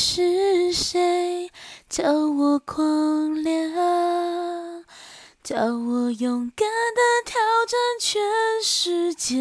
是谁叫我狂恋？叫我勇敢的挑战全世界？